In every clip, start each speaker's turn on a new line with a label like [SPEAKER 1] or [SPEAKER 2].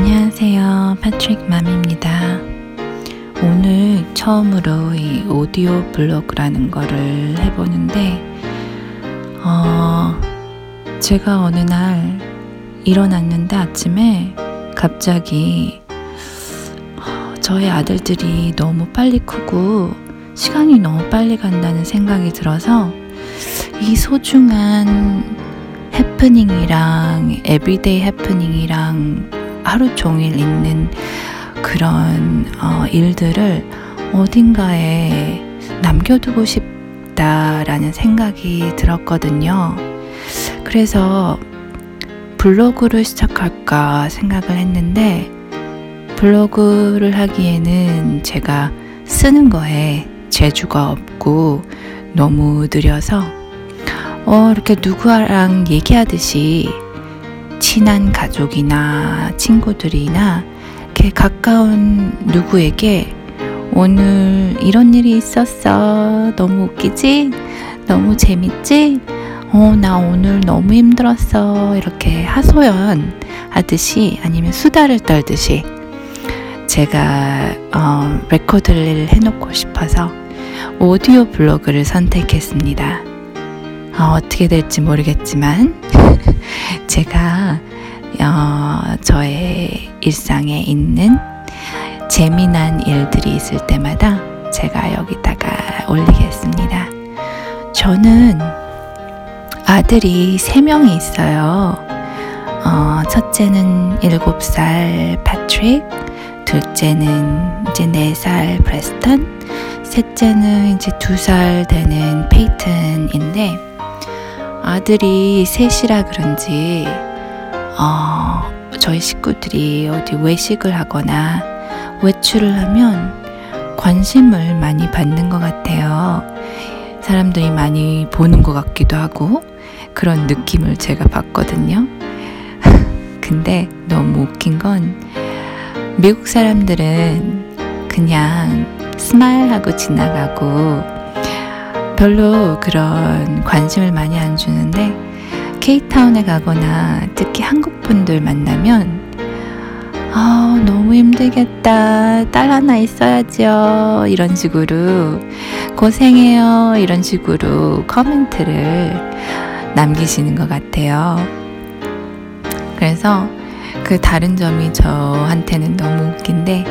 [SPEAKER 1] 안녕하세요. 패트릭 맘입니다. 오늘 처음으로 이 오디오 블로그라는 거를 해보는데, 어, 제가 어느 날 일어났는데 아침에 갑자기 어, 저의 아들들이 너무 빨리 크고 시간이 너무 빨리 간다는 생각이 들어서 이 소중한 해프닝이랑 everyday happening이랑 하루 종일 있는 그런 어, 일들을 어딘가에 남겨두고 싶다라는 생각이 들었거든요. 그래서 블로그를 시작할까 생각을 했는데 블로그를 하기에는 제가 쓰는 거에 재주가 없고 너무 느려서 어, 이렇게 누구랑 얘기하듯이 친한 가족이나 친구들이나 이렇게 가까운 누구에게 오늘 이런 일이 있었어. 너무 웃기지? 너무 재밌지? 어, 나 오늘 너무 힘들었어. 이렇게 하소연 하듯이 아니면 수다를 떨듯이 제가 어, 레코드를 해놓고 싶어서 오디오 블로그를 선택했습니다. 어, 어떻게 될지 모르겠지만 제가 어, 저의 일상에 있는 재미난 일들이 있을 때마다 제가 여기다가 올리겠습니다. 저는 아들이 세 명이 있어요. 어, 첫째는 7살 패트릭, 둘째는 이제 4살 프레스턴, 셋째는 이제 2살 되는 페이튼인데, 아들이 셋이라 그런지 어, 저희 식구들이 어디 외식을 하거나 외출을 하면 관심을 많이 받는 것 같아요. 사람들이 많이 보는 것 같기도 하고 그런 느낌을 제가 받거든요. 근데 너무 웃긴 건 미국 사람들은 그냥 스마일하고 지나가고 별로 그런 관심을 많이 안 주는데 케이타운에 가거나 특히 한국 분들 만나면 아, 너무 힘들겠다. 딸 하나 있어야죠. 이런 식으로 고생해요. 이런 식으로 커멘트를 남기시는 것 같아요. 그래서 그 다른 점이 저한테는 너무 웃긴데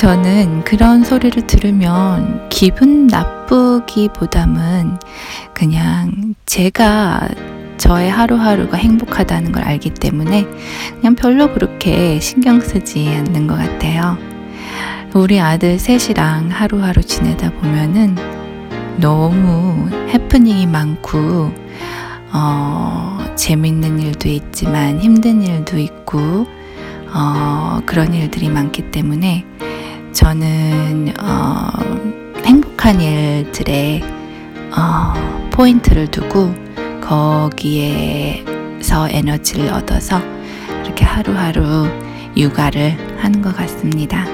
[SPEAKER 1] 저는 그런 소리를 들으면 기분 나쁘기보다는 그냥 제가 저의 하루하루가 행복하다는 걸 알기 때문에 그냥 별로 그렇게 신경 쓰지 않는 것 같아요. 우리 아들 셋이랑 하루하루 지내다 보면은 너무 해프닝이 많고, 어, 재밌는 일도 있지만 힘든 일도 있고, 어, 그런 일들이 많기 때문에 저는 어, 행복한 일들에 어, 포인트를 두고 거기에서 에너지를 얻어서 이렇게 하루하루 육아를 하는 것 같습니다.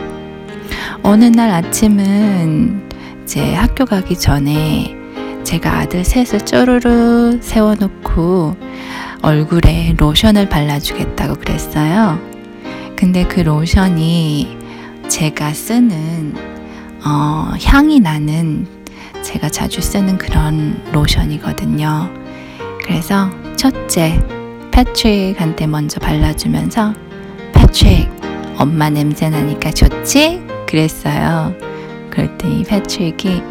[SPEAKER 1] 어느 날 아침은 이제 학교 가기 전에 제가 아들 셋을 쪼르르 세워놓고 얼굴에 로션을 발라주겠다고 그랬어요. 근데 그 로션이 제가 쓰는 어, 향이 나는 제가 자주 쓰는 그런 로션이거든요. 그래서 첫째 패트릭한테 먼저 발라주면서 패트릭 엄마 냄새 나니까 좋지? 그랬어요. 그랬더니 패트릭이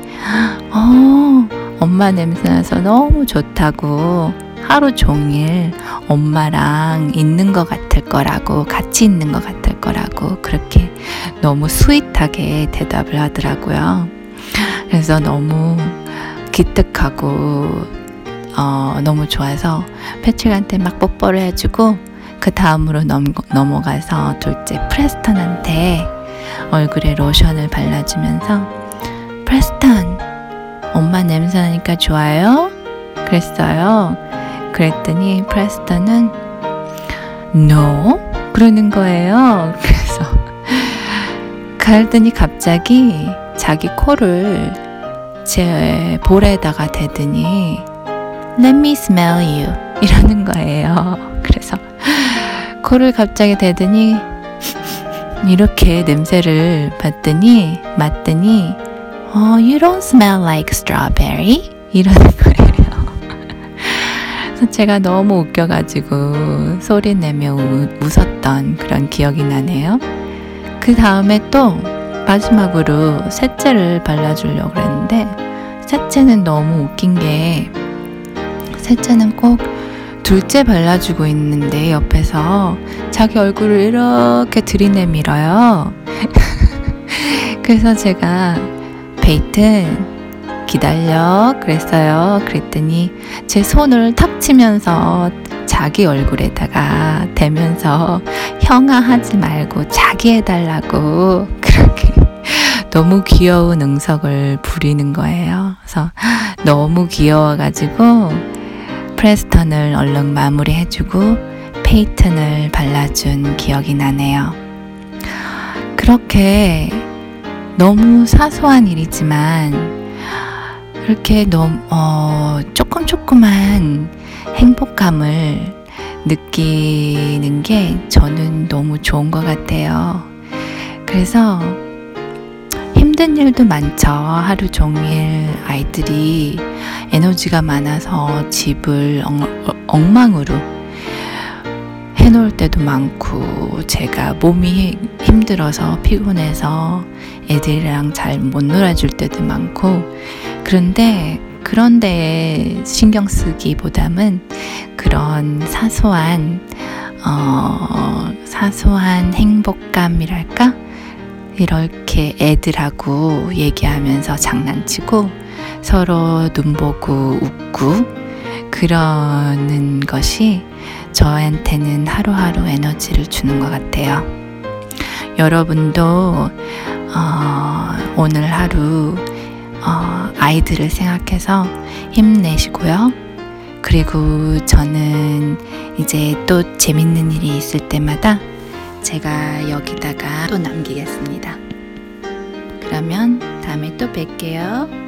[SPEAKER 1] 어 엄마 냄새 나서 너무 좋다고 하루 종일 엄마랑 있는 것 같을 거라고 같이 있는 것 같을 거라고 그렇게 너무 스윗하게 대답을 하더라고요. 그래서 너무 기특하고 어, 너무 좋아서 패트릭한테 막 뽀뽀를 해주고 그 다음으로 넘, 넘어가서 둘째 프레스턴한테 얼굴에 로션을 발라주면서 프레스턴 엄마 냄새 나니까 좋아요? 그랬어요. 그랬더니 프레스턴은 No 그러는 거예요. 그랬더니 갑자기 자기 코를 제 볼에다가 대더니 Let me smell you 이러는 거예요. 그래서 코를 갑자기 대더니 이렇게 냄새를 봤더니 맡더니 어, you don't smell like strawberry 이러는 거예요. 그래서 제가 너무 웃겨가지고 소리 내며 우, 웃었던 그런 기억이 나네요. 그 다음에 또 마지막으로 세제를 발라주려고 그랬는데 세제는 너무 웃긴 게 세제는 꼭 둘째 발라주고 있는데 옆에서 자기 얼굴을 이렇게 들이내밀어요. 그래서 제가 베이튼 기다려 그랬어요. 그랬더니 제 손을 탁 치면서 자기 얼굴에다가 대면서 형아 하지 말고 자기 해달라고 그렇게 너무 귀여운 응석을 부리는 거예요. 그래서 너무 귀여워가지고 프레스턴을 얼른 마무리해주고 페이튼을 발라준 기억이 나네요. 그렇게 너무 사소한 일이지만 그렇게 너무 어, 조금 조금한 행복감을 느끼는 게 저는 너무 좋은 것 같아요. 그래서 힘든 일도 많죠. 하루 종일 아이들이 에너지가 많아서 집을 엉, 망으로 해놓을 때도 많고 제가 몸이 힘들어서 피곤해서 애들이랑 잘 못 놀아줄 때도 많고 그런데 그런 데에 신경 쓰기보다는 그런 사소한 어, 사소한 행복감이랄까 이렇게 애들하고 얘기하면서 장난치고 서로 눈 보고 웃고 그러는 것이 저한테는 하루하루 에너지를 주는 것 같아요. 여러분도 어, 오늘 하루 어, 아이들을 생각해서 힘내시고요. 그리고 저는 이제 또 재밌는 일이 있을 때마다 제가 여기다가 또 남기겠습니다. 그러면 다음에 또 뵐게요.